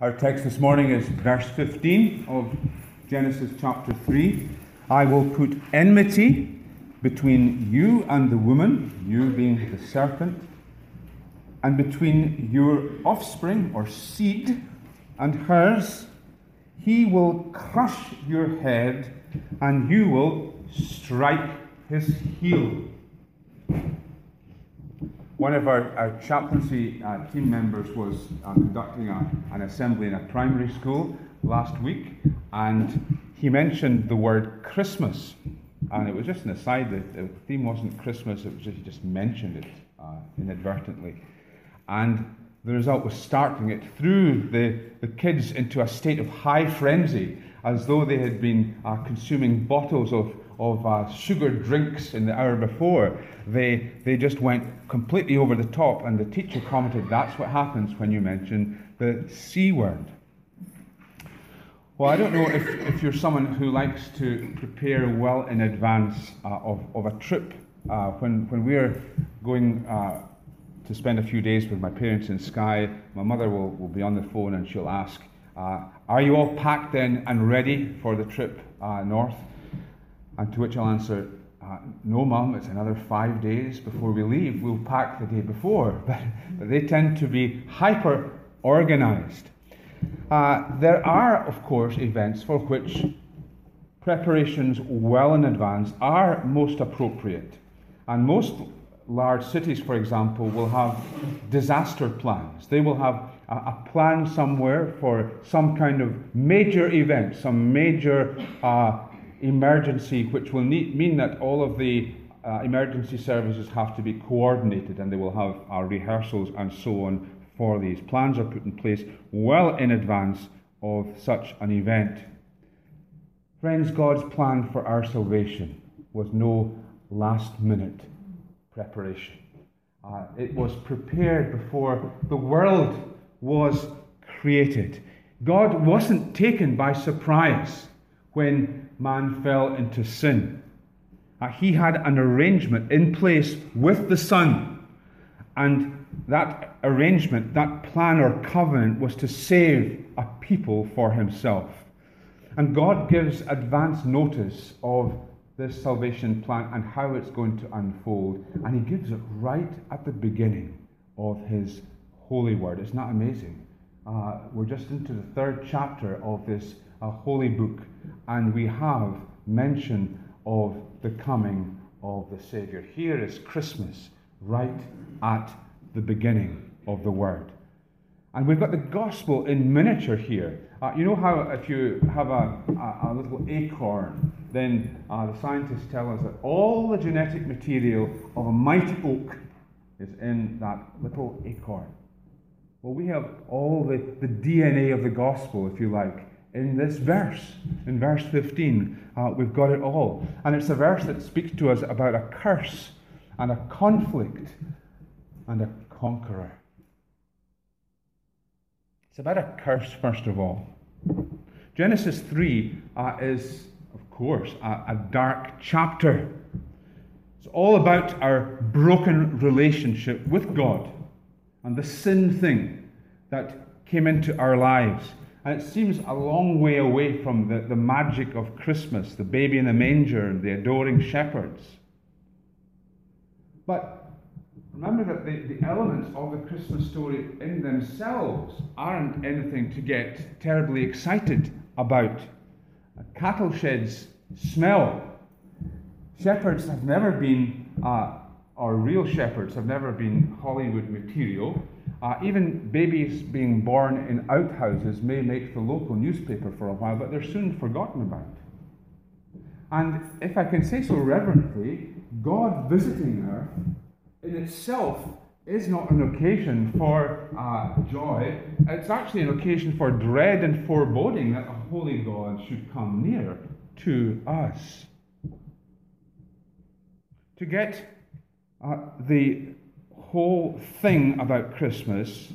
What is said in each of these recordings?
Our text this morning is verse 15 of Genesis chapter 3. I will put enmity between you and the woman, you being the serpent, and between your offspring or seed and hers. He will crush your head, and you will strike his heel. One of our, our chaplaincy uh, team members was uh, conducting a, an assembly in a primary school last week, and he mentioned the word Christmas. And it was just an aside, the, the theme wasn't Christmas, it was just, he just mentioned it uh, inadvertently. And the result was starting it threw the, the kids into a state of high frenzy, as though they had been uh, consuming bottles of, of uh, sugar drinks in the hour before. They, they just went completely over the top, and the teacher commented, That's what happens when you mention the C word. Well, I don't know if, if you're someone who likes to prepare well in advance uh, of, of a trip. Uh, when, when we're going uh, to spend a few days with my parents in Skye, my mother will, will be on the phone and she'll ask, uh, Are you all packed in and ready for the trip uh, north? And to which I'll answer, uh, No, mum, it's another five days before we leave. We'll pack the day before. But, but they tend to be hyper organized. Uh, there are, of course, events for which preparations well in advance are most appropriate. And most large cities, for example, will have disaster plans. They will have a, a plan somewhere for some kind of major event, some major uh, emergency, which will need, mean that all of the uh, emergency services have to be coordinated and they will have uh, rehearsals and so on for these. Plans are put in place well in advance of such an event. Friends, God's plan for our salvation was no last minute preparation. Uh, it was prepared before the world was created. God wasn't taken by surprise when man fell into sin. He had an arrangement in place with the Son, and that arrangement, that plan or covenant was to save a people for himself. And God gives advance notice of this salvation plan and how it's going to unfold. And he gives it right at the beginning of his holy word. Isn't that amazing? Uh, we're just into the third chapter of this uh, holy book, and we have mention of the coming of the Savior. Here is Christmas right at the beginning of the Word. And we've got the gospel in miniature here. Uh, you know how if you have a, a, a little acorn, then uh, the scientists tell us that all the genetic material of a mighty oak is in that little acorn. Well, we have all the, the DNA of the gospel, if you like, in this verse. In verse 15, uh, we've got it all. And it's a verse that speaks to us about a curse and a conflict and a conqueror. It's about a curse, first of all. Genesis 3 uh, is, of course, a, a dark chapter. It's all about our broken relationship with God and the sin thing that came into our lives. And it seems a long way away from the, the magic of Christmas, the baby in the manger, and the adoring shepherds. But remember that the, the elements of the Christmas story in themselves aren't anything to get terribly excited about. Cattle sheds smell. Shepherds have never been, uh, or real shepherds have never been Hollywood material. Uh, even babies being born in outhouses may make the local newspaper for a while, but they're soon forgotten about. And if I can say so reverently, God visiting her in itself is not an occasion for uh, joy. It's actually an occasion for dread and foreboding that a holy God should come near to us. To get uh, the whole thing about Christmas,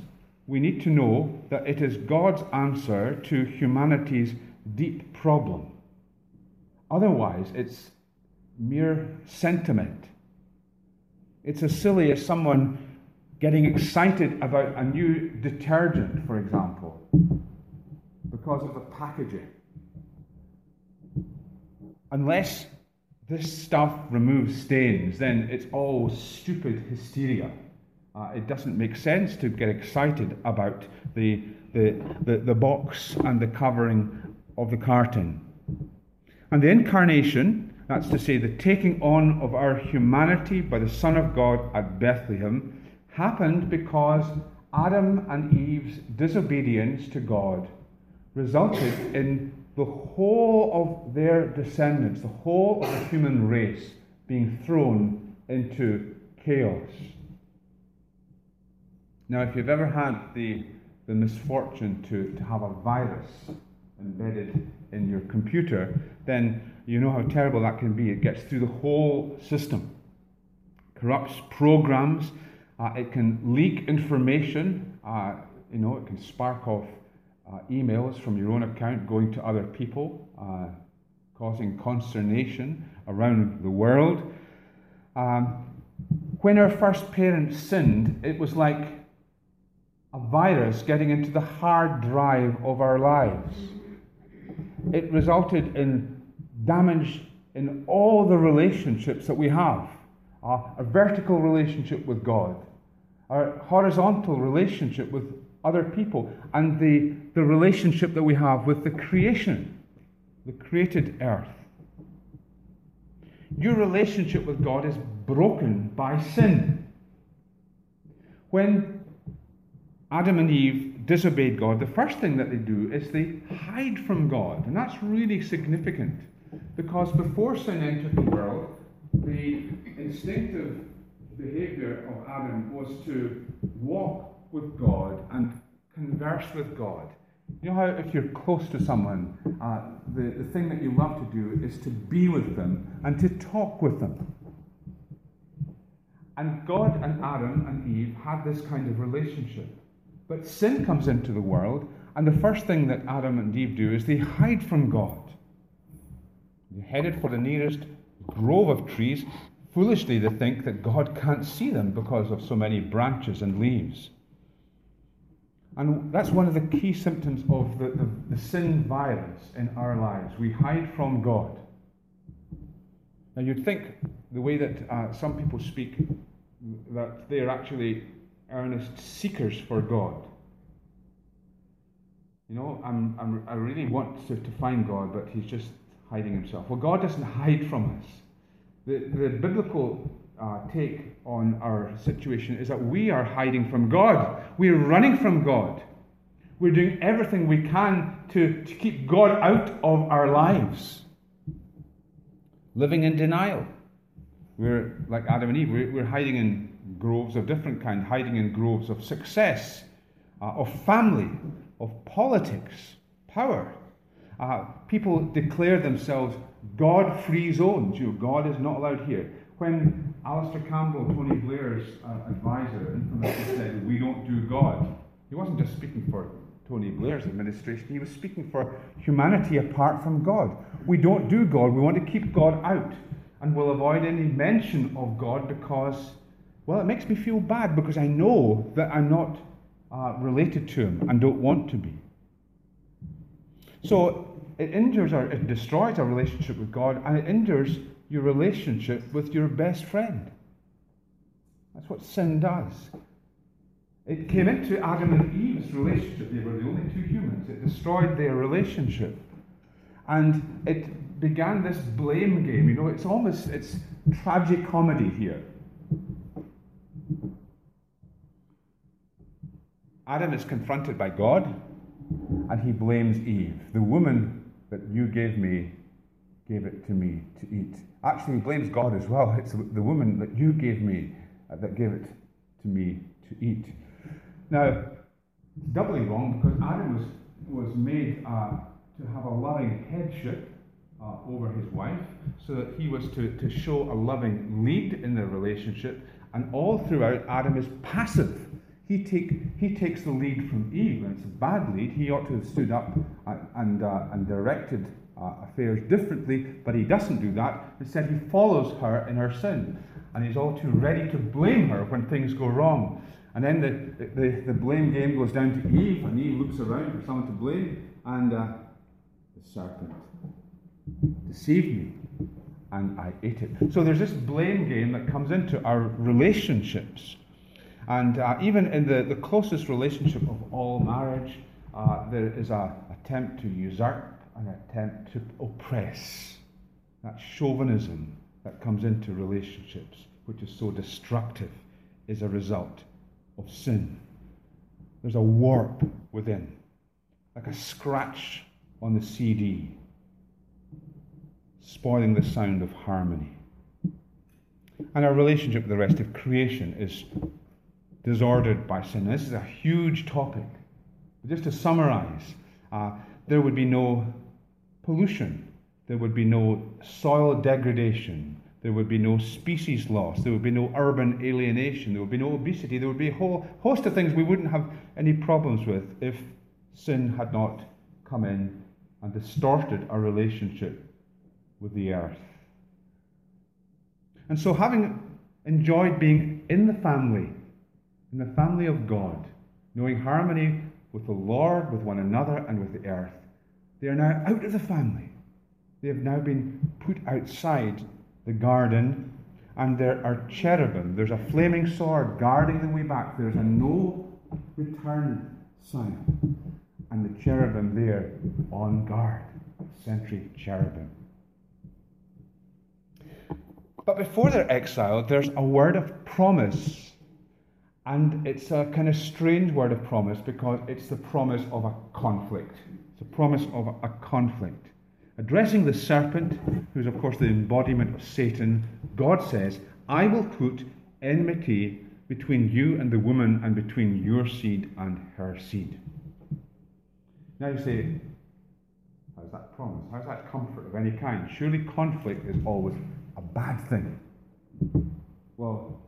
we need to know that it is God's answer to humanity's deep problem. Otherwise, it's mere sentiment it's as silly as someone getting excited about a new detergent, for example. because of the packaging. Unless this stuff removes stains, then it's all stupid hysteria. Uh, it doesn't make sense to get excited about the, the, the, the box and the covering of the carton. And the incarnation, that's to say, the taking on of our humanity by the Son of God at Bethlehem, happened because Adam and Eve's disobedience to God resulted in the whole of their descendants, the whole of the human race, being thrown into chaos. Now, if you've ever had the, the misfortune to, to have a virus embedded in your computer, then you know how terrible that can be. It gets through the whole system, corrupts programs, uh, it can leak information, uh, you know, it can spark off uh, emails from your own account going to other people, uh, causing consternation around the world. Um, when our first parents sinned, it was like a virus getting into the hard drive of our lives. It resulted in damage in all the relationships that we have a vertical relationship with God, our horizontal relationship with other people, and the, the relationship that we have with the creation, the created earth. Your relationship with God is broken by sin. When Adam and Eve disobeyed God, the first thing that they do is they hide from God. And that's really significant because before sin entered the world, the instinctive behavior of Adam was to walk with God and converse with God. You know how if you're close to someone, uh, the, the thing that you love to do is to be with them and to talk with them. And God and Adam and Eve had this kind of relationship. But sin comes into the world, and the first thing that Adam and Eve do is they hide from God. They headed for the nearest grove of trees. Foolishly, they think that God can't see them because of so many branches and leaves. And that's one of the key symptoms of the, the, the sin virus in our lives. We hide from God. Now, you'd think the way that uh, some people speak, that they're actually earnest seekers for God. You know, I'm, I'm, i really want to, to find God, but He's just hiding Himself. Well, God doesn't hide from us. The, the biblical uh, take on our situation is that we are hiding from God. We're running from God. We're doing everything we can to, to keep God out of our lives. Living in denial. We're like Adam and Eve, we're, we're hiding in groves of different kind, hiding in groves of success, uh, of family, of politics, power. Uh, people declare themselves God free zones. You know, God is not allowed here. When Alastair Campbell, Tony Blair's uh, advisor, infamously said, We don't do God, he wasn't just speaking for Tony Blair's administration, he was speaking for humanity apart from God. We don't do God, we want to keep God out, and we'll avoid any mention of God because well, it makes me feel bad because I know that I'm not uh, related to him and don't want to be. So it injures or it destroys our relationship with God and it injures your relationship with your best friend. That's what sin does. It came into Adam and Eve's relationship. They were the only two humans. It destroyed their relationship. And it began this blame game. You know, it's almost it's tragic comedy here. Adam is confronted by God and he blames Eve. The woman that you gave me gave it to me to eat. Actually, he blames God as well. It's the woman that you gave me uh, that gave it to me to eat. Now, it's doubly wrong because Adam was, was made uh, to have a loving headship uh, over his wife, so that he was to, to show a loving lead in the relationship. And all throughout, Adam is passive he, take, he takes the lead from Eve, and it's a bad lead. He ought to have stood up and, uh, and directed uh, affairs differently, but he doesn't do that. Instead, he follows her in her sin, and he's all too ready to blame her when things go wrong. And then the, the, the blame game goes down to Eve, and Eve looks around for someone to blame, and uh, the serpent deceived me, and I ate it. So there's this blame game that comes into our relationships. And uh, even in the, the closest relationship of all marriage, uh, there is an attempt to usurp, an attempt to oppress. That chauvinism that comes into relationships, which is so destructive, is a result of sin. There's a warp within, like a scratch on the CD, spoiling the sound of harmony. And our relationship with the rest of creation is disordered by sin. This is a huge topic. Just to summarize, uh, there would be no pollution, there would be no soil degradation, there would be no species loss. There would be no urban alienation. There would be no obesity. There would be a whole host of things we wouldn't have any problems with if sin had not come in and distorted our relationship with the earth. And so, having enjoyed being in the family, in the family of God, knowing harmony with the Lord, with one another, and with the earth, they are now out of the family. They have now been put outside the garden, and there are cherubim. There's a flaming sword guarding the way back. There's a no return sign. And the cherubim there on guard, sentry cherubim. But before they're exiled, there's a word of promise. And it's a kind of strange word of promise because it's the promise of a conflict. It's a promise of a conflict. Addressing the serpent, who's of course the embodiment of Satan, God says, I will put enmity between you and the woman, and between your seed and her seed. Now you say, how's that promise? How's that comfort of any kind? Surely conflict is always a bad thing. Well,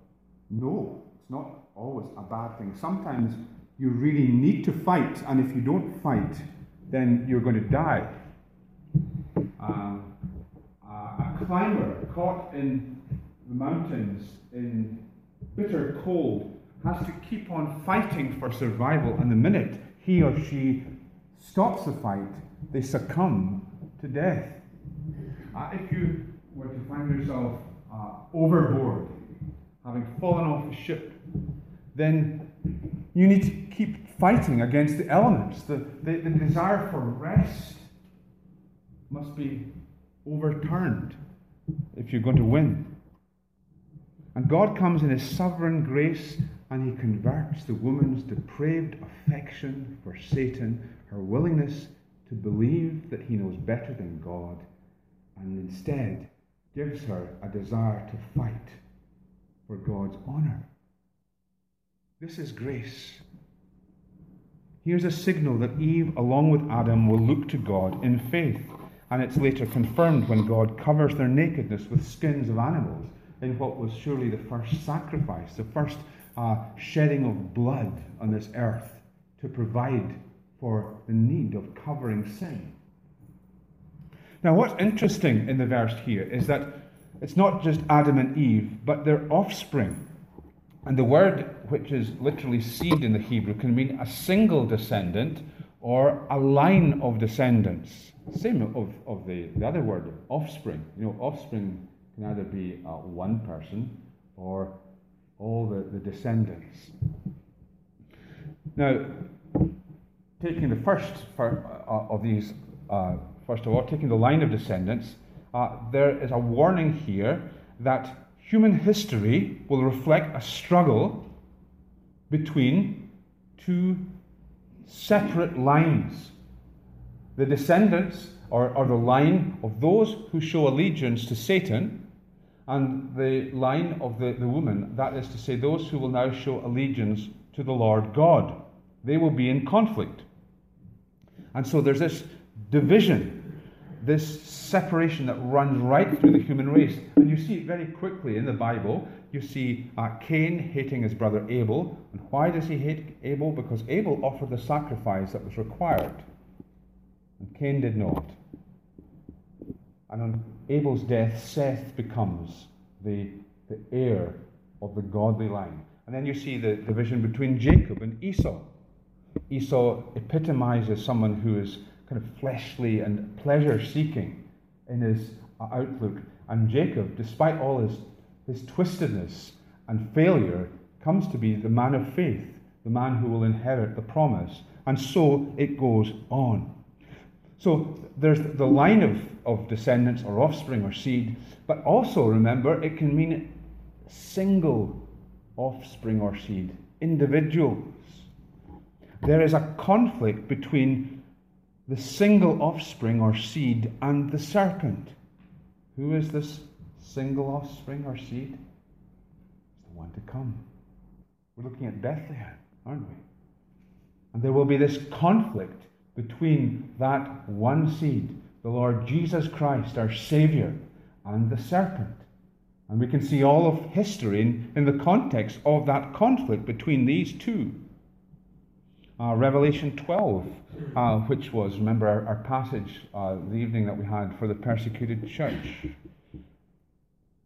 no, it's not always a bad thing. Sometimes you really need to fight, and if you don't fight, then you're going to die um, a climber caught in the mountains in bitter cold has to keep on fighting for survival, and the minute he or she stops the fight, they succumb to death. Uh, if you were to find yourself uh, overboard, having fallen off the ship, then you need to keep fighting against the elements. The, the, the desire for rest must be overturned if you're going to win. And God comes in His sovereign grace and He converts the woman's depraved affection for Satan, her willingness to believe that He knows better than God, and instead gives her a desire to fight for God's honor. This is grace. Here's a signal that Eve, along with Adam, will look to God in faith and it's later confirmed when God covers their nakedness with skins of animals in what was surely the first sacrifice, the first uh, shedding of blood on this earth to provide for the need of covering sin. Now, what's interesting in the verse here is that it's not just Adam and Eve, but their offspring. And the word, which is literally seed in the Hebrew, can mean a single descendant or a line of descendants. Same of, of the, the other word, offspring. You know, offspring can either be uh, one person or all the, the descendants. Now, taking the first part uh, of these, uh, first of all, taking the line of descendants, uh, there is a warning here that human history will reflect a struggle between two separate lines the descendants or, or the line of those who show allegiance to Satan, and the line of the, the woman, that is to say, those who will now show allegiance to the Lord God. They will be in conflict. And so there's this division, this separation that runs right through the human race. And you see it very quickly in the Bible. You see uh, Cain hating his brother Abel. And why does he hate Abel? Because Abel offered the sacrifice that was required and Cain did not. And on Abel's death, Seth becomes the, the heir of the godly line. And then you see the division between Jacob and Esau. Esau epitomizes someone who is kind of fleshly and pleasure seeking in his outlook. And Jacob, despite all his, his twistedness and failure, comes to be the man of faith, the man who will inherit the promise. And so it goes on. So there's the line of, of descendants or offspring or seed, but also remember it can mean single offspring or seed, individuals. There is a conflict between the single offspring or seed and the serpent. Who is this single offspring or seed? It's the one to come. We're looking at Bethlehem, aren't we? And there will be this conflict between that one seed, the Lord Jesus Christ, our Saviour, and the serpent. And we can see all of history in, in the context of that conflict between these two. Uh, Revelation 12, uh, which was, remember, our, our passage uh, the evening that we had for the persecuted church.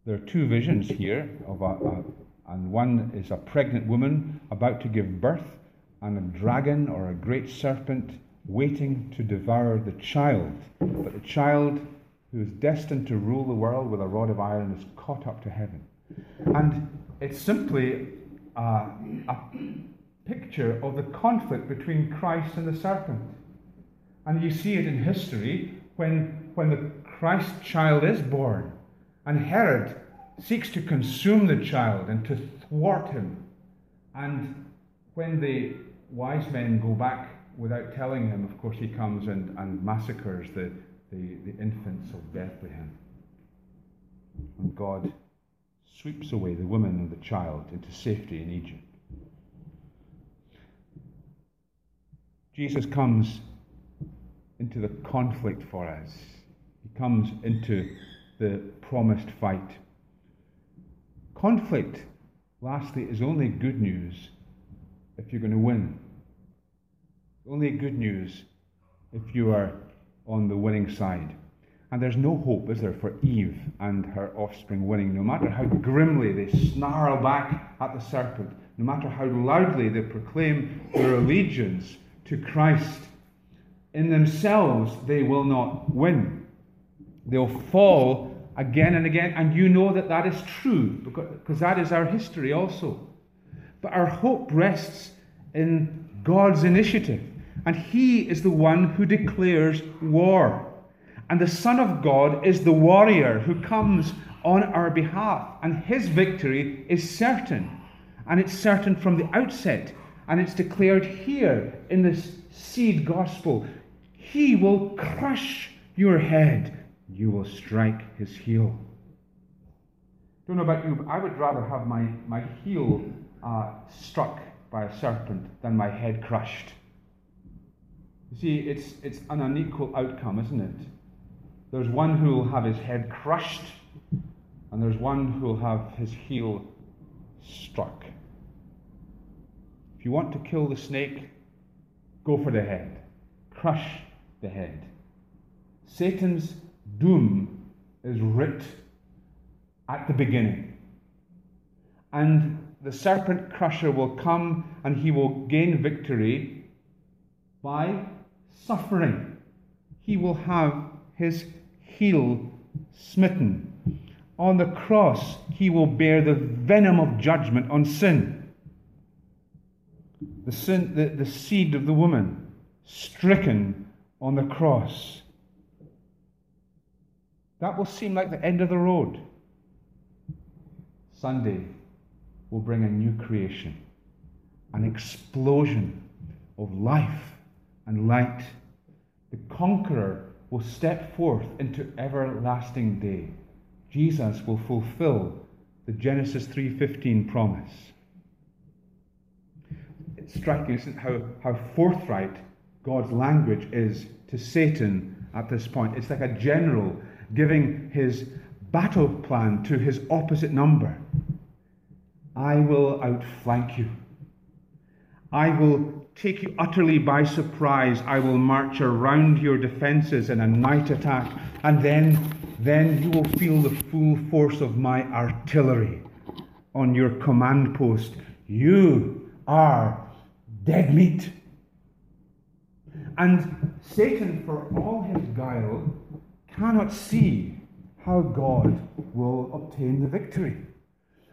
There are two visions here, of a, a, and one is a pregnant woman about to give birth, and a dragon or a great serpent waiting to devour the child. But the child who is destined to rule the world with a rod of iron, is caught up to heaven. And it's simply uh, a picture of the conflict between Christ and the serpent. And you see it in history when, when the Christ child is born, and Herod seeks to consume the child and to thwart him. And when the wise men go back without telling him, of course, he comes and, and massacres the, the, the infants of Bethlehem. And God sweeps away the woman and the child into safety in Egypt. Jesus comes into the conflict for us. He comes into the promised fight. Conflict, lastly, is only good news if you're going to win. Only good news if you are on the winning side. And there's no hope, is there, for Eve and her offspring winning, no matter how grimly they snarl back at the serpent, no matter how loudly they proclaim their allegiance to Christ. In themselves, they will not win. They'll fall again and again, and you know that that is true, because that is our history also. But our hope rests in God's initiative. And he is the one who declares war. And the Son of God is the warrior who comes on our behalf. And his victory is certain. And it's certain from the outset. And it's declared here in this seed gospel. He will crush your head, you will strike his heel. Don't know about you, but I would rather have my, my heel uh, struck by a serpent than my head crushed. You see, it's, it's an unequal outcome, isn't it? There's one who will have his head crushed, and there's one who will have his heel struck. If you want to kill the snake, go for the head. Crush the head. Satan's doom is writ at the beginning. And the serpent crusher will come and he will gain victory by suffering. He will have his heel smitten. On the cross, he will bear the venom of judgment on sin. The, sin, the, the seed of the woman stricken on the cross. That will seem like the end of the road. Sunday will bring a new creation, an explosion of life and light. The conqueror will step forth into everlasting day. Jesus will fulfill the Genesis 3:15 promise. It's striking, isn't it, how, how forthright God's language is to Satan at this point. It's like a general giving his battle plan to his opposite number. I will outflank you. I will take you utterly by surprise. I will march around your defenses in a night attack, and then, then you will feel the full force of my artillery on your command post. You are dead meat. And Satan, for all his guile, cannot see how God will obtain the victory.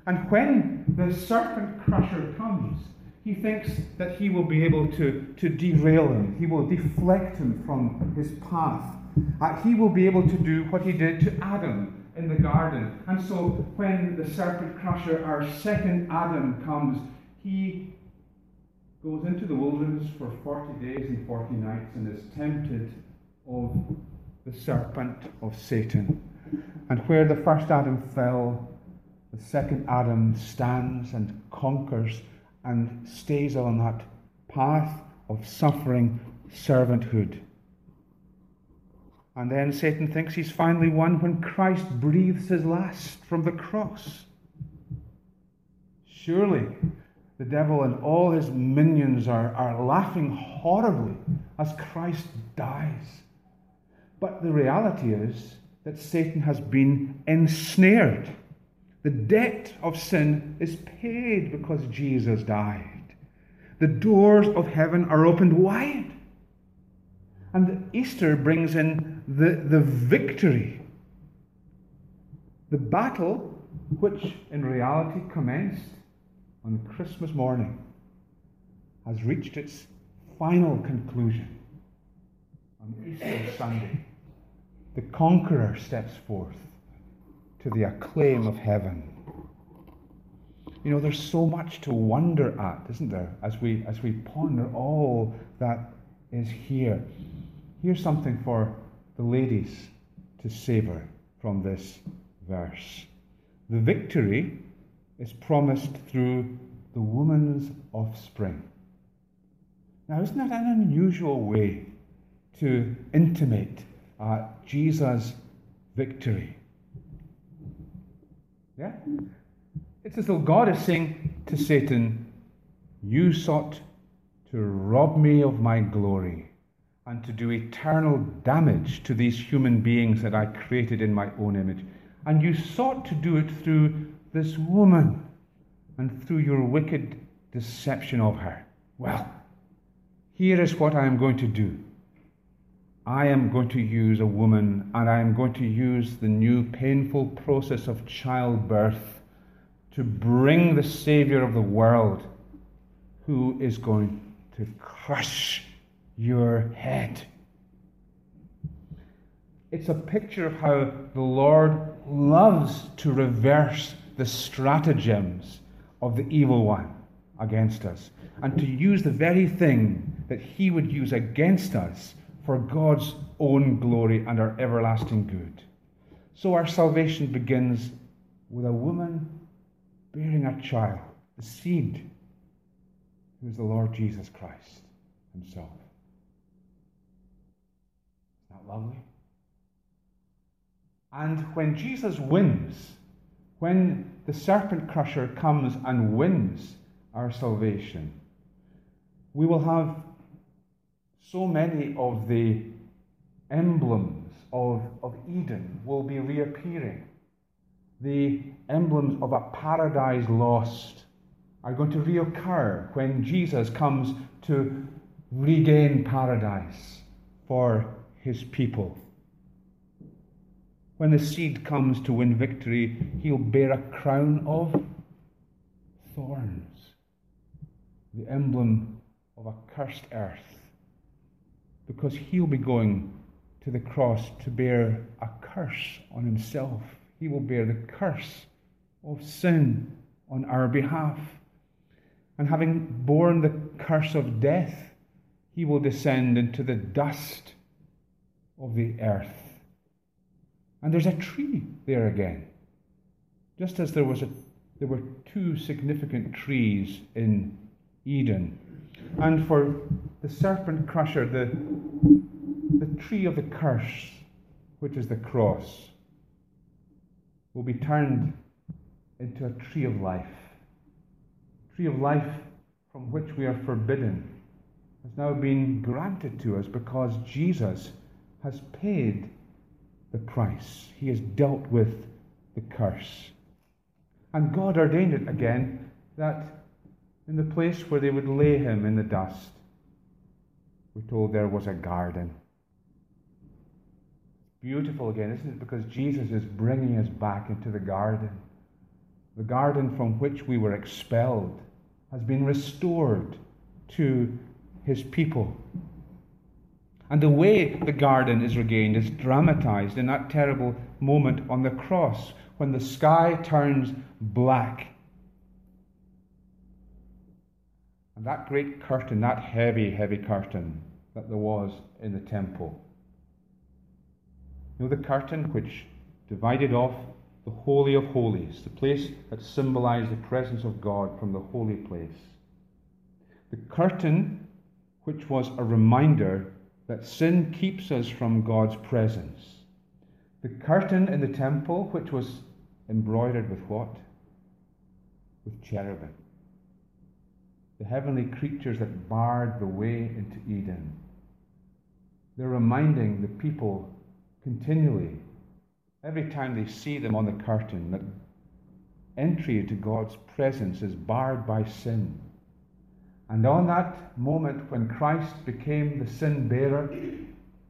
And when the serpent crusher comes, he thinks that he will be able to, to derail him, he will deflect him from his path. Uh, he will be able to do what he did to Adam in the garden. And so when the serpent crusher, our second Adam, comes, he goes into the wilderness for 40 days and 40 nights and is tempted of the serpent of Satan. And where the first Adam fell, the second Adam stands and conquers and stays on that path of suffering servanthood. And then Satan thinks he's finally won when Christ breathes his last from the cross. Surely the devil and all his minions are, are laughing horribly as Christ dies. But the reality is that Satan has been ensnared. The debt of sin is paid because Jesus died. The doors of heaven are opened wide. And Easter brings in the, the victory. The battle, which in reality commenced on Christmas morning, has reached its final conclusion on Easter Sunday. The conqueror steps forth to the acclaim of heaven. You know, there's so much to wonder at, isn't there, as we, as we ponder all that is here. Here's something for the ladies to savour from this verse. The victory is promised through the woman's offspring. Now, isn't that an unusual way to intimate uh, Jesus' victory? Yeah? It's as though God is saying to Satan, You sought to rob me of my glory and to do eternal damage to these human beings that I created in my own image. And you sought to do it through this woman and through your wicked deception of her. Well, here is what I am going to do. I am going to use a woman and I am going to use the new painful process of childbirth to bring the Savior of the world who is going to crush your head. It's a picture of how the Lord loves to reverse the stratagems of the evil one against us and to use the very thing that he would use against us for God's own glory and our everlasting good. So our salvation begins with a woman bearing a child, the seed, who is the Lord Jesus Christ himself. Isn't that lovely? And when Jesus wins, when the serpent crusher comes and wins our salvation, we will have so many of the emblems of, of Eden will be reappearing. The emblems of a paradise lost are going to reoccur when Jesus comes to regain paradise for his people. When the seed comes to win victory, he'll bear a crown of thorns, the emblem of a cursed earth, because he'll be going to the cross to bear a curse on himself. He will bear the curse of sin on our behalf. And having borne the curse of death, he will descend into the dust of the earth and there's a tree there again. Just as there, was a, there were two significant trees in Eden. And for the serpent crusher, the, the tree of the curse, which is the cross, will be turned into a tree of life. Tree of life from which we are forbidden has now been granted to us because Jesus has paid the price. He has dealt with the curse. And God ordained it again that in the place where they would lay him in the dust, we're told there was a garden. Beautiful again, isn't it? Because Jesus is bringing us back into the garden. The garden from which we were expelled has been restored to his people. And the way the garden is regained is dramatized in that terrible moment on the cross when the sky turns black. And that great curtain, that heavy, heavy curtain that there was in the temple. You know the curtain which divided off the Holy of Holies, the place that symbolized the presence of God from the holy place. The curtain which was a reminder that sin keeps us from God's presence. The curtain in the temple, which was embroidered with what? With cherubim. The heavenly creatures that barred the way into Eden. They're reminding the people continually, every time they see them on the curtain, that entry into God's presence is barred by sin. And on that moment when Christ became the sin bearer,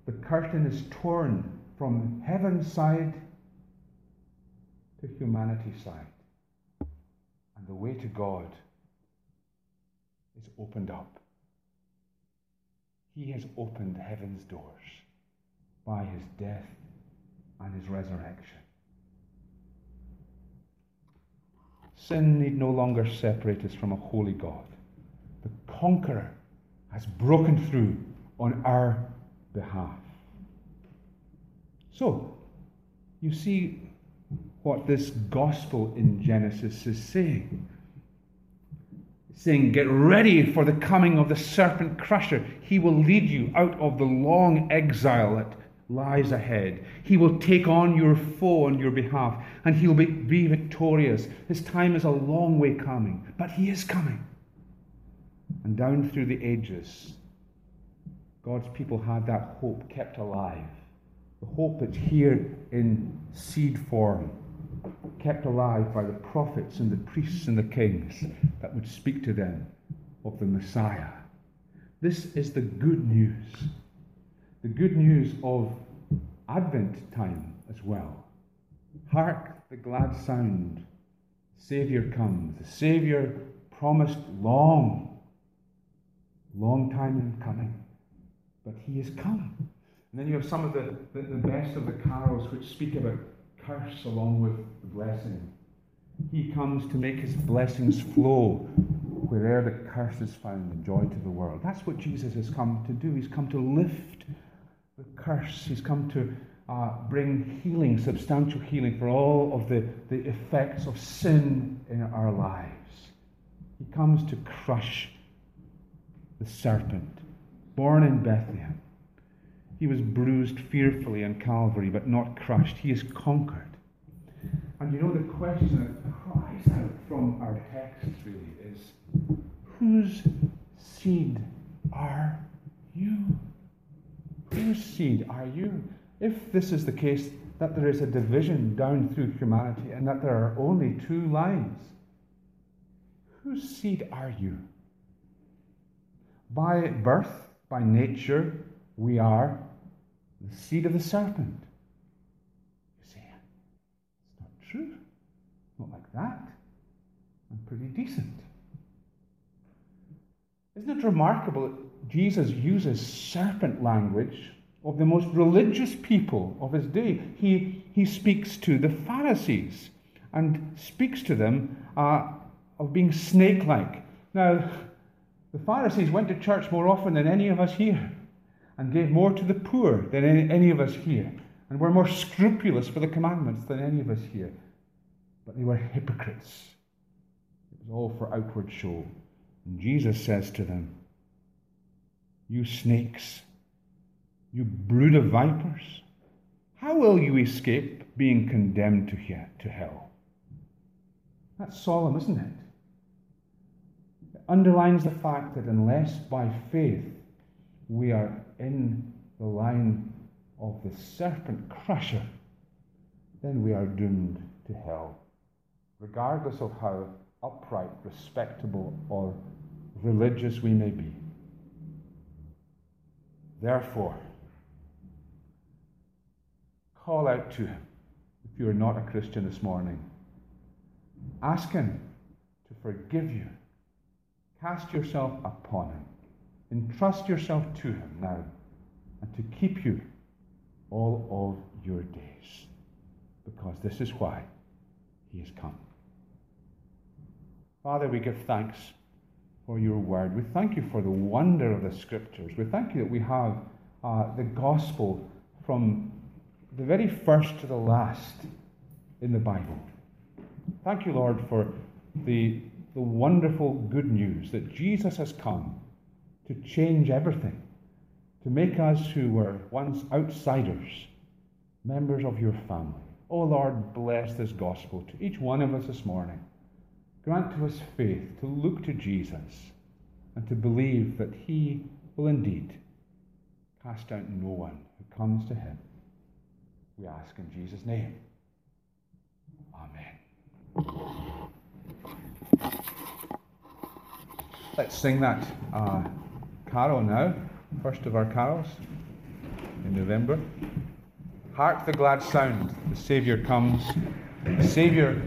the curtain is torn from heaven's side to humanity's side. And the way to God is opened up. He has opened heaven's doors by his death and his resurrection. Sin need no longer separate us from a holy God the conqueror has broken through on our behalf. So, you see what this gospel in Genesis is saying. Saying, Get ready for the coming of the serpent crusher. He will lead you out of the long exile that lies ahead. He will take on your foe on your behalf, and he'll be, be victorious. His time is a long way coming, but he is coming. And down through the ages, God's people had that hope kept alive. The hope that's here in seed form, kept alive by the prophets and the priests and the kings that would speak to them of the Messiah. This is the good news. The good news of Advent time as well. Hark the glad sound. Saviour comes. The Saviour promised long Long time in coming, but he is come. And then you have some of the, the, the best of the carols which speak about curse along with blessing. He comes to make his blessings flow wherever the curse is found and joy to the world. That's what Jesus has come to do. He's come to lift the curse. He's come to uh, bring healing, substantial healing for all of the, the effects of sin in our lives. He comes to crush the serpent, born in Bethlehem. He was bruised fearfully on Calvary, but not crushed. He is conquered. And you know, the question that cries out from our text really is whose seed are you? Whose seed are you? If this is the case, that there is a division down through humanity and that there are only two lines, whose seed are you? By birth, by nature, we are the seed of the serpent. You say, it's not true. Not like that. I'm pretty decent. Isn't it remarkable that Jesus uses serpent language of the most religious people of his day? He, he speaks to the Pharisees and speaks to them uh, of being snake like. Now, the Pharisees went to church more often than any of us here and gave more to the poor than any of us here and were more scrupulous for the commandments than any of us here. But they were hypocrites. It was all for outward show. And Jesus says to them, You snakes, you brood of vipers, how will you escape being condemned to hell? That's solemn, isn't it? Underlines the fact that unless by faith we are in the line of the serpent crusher, then we are doomed to hell, regardless of how upright, respectable, or religious we may be. Therefore, call out to Him if you are not a Christian this morning. Ask Him to forgive you. Cast yourself upon Him. Entrust yourself to Him now and to keep you all of your days. Because this is why He has come. Father, we give thanks for your word. We thank you for the wonder of the scriptures. We thank you that we have uh, the gospel from the very first to the last in the Bible. Thank you, Lord, for the, the wonderful good news that Jesus has come to change everything, to make us who were once outsiders members of your family. Oh, Lord, bless this gospel to each one of us this morning. Grant to us faith to look to Jesus and to believe that he will indeed cast out no one who comes to him. We ask in Jesus' name. Amen. Let's sing that uh, carol now, first of our carols in November. Hark the glad sound, the Saviour comes. The Saviour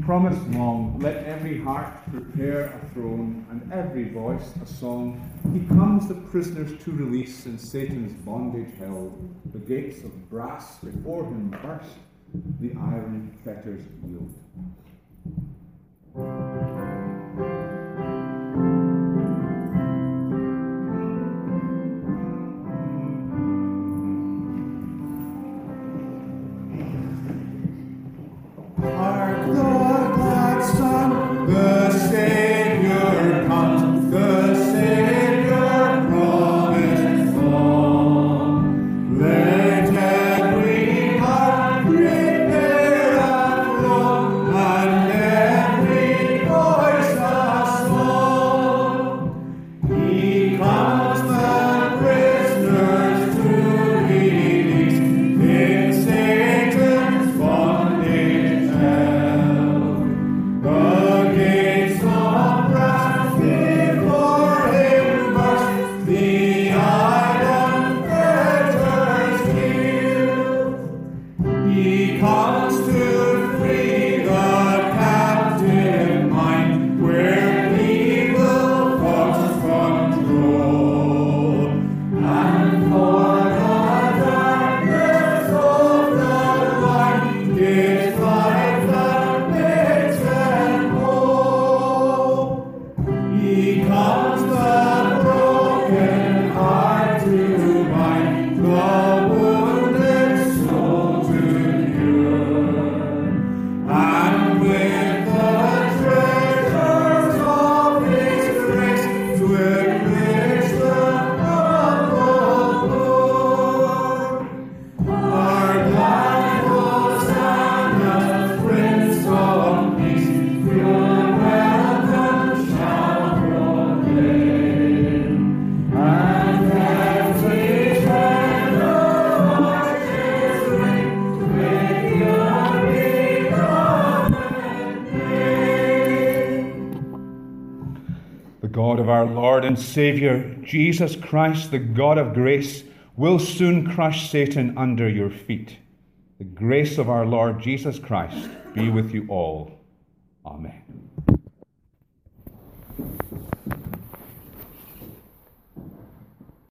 promised long, let every heart prepare a throne, and every voice a song. He comes the prisoners to release in Satan's bondage held. The gates of brass before him burst, the iron fetters yield. And Saviour, Jesus Christ, the God of grace, will soon crush Satan under your feet. The grace of our Lord Jesus Christ be with you all. Amen.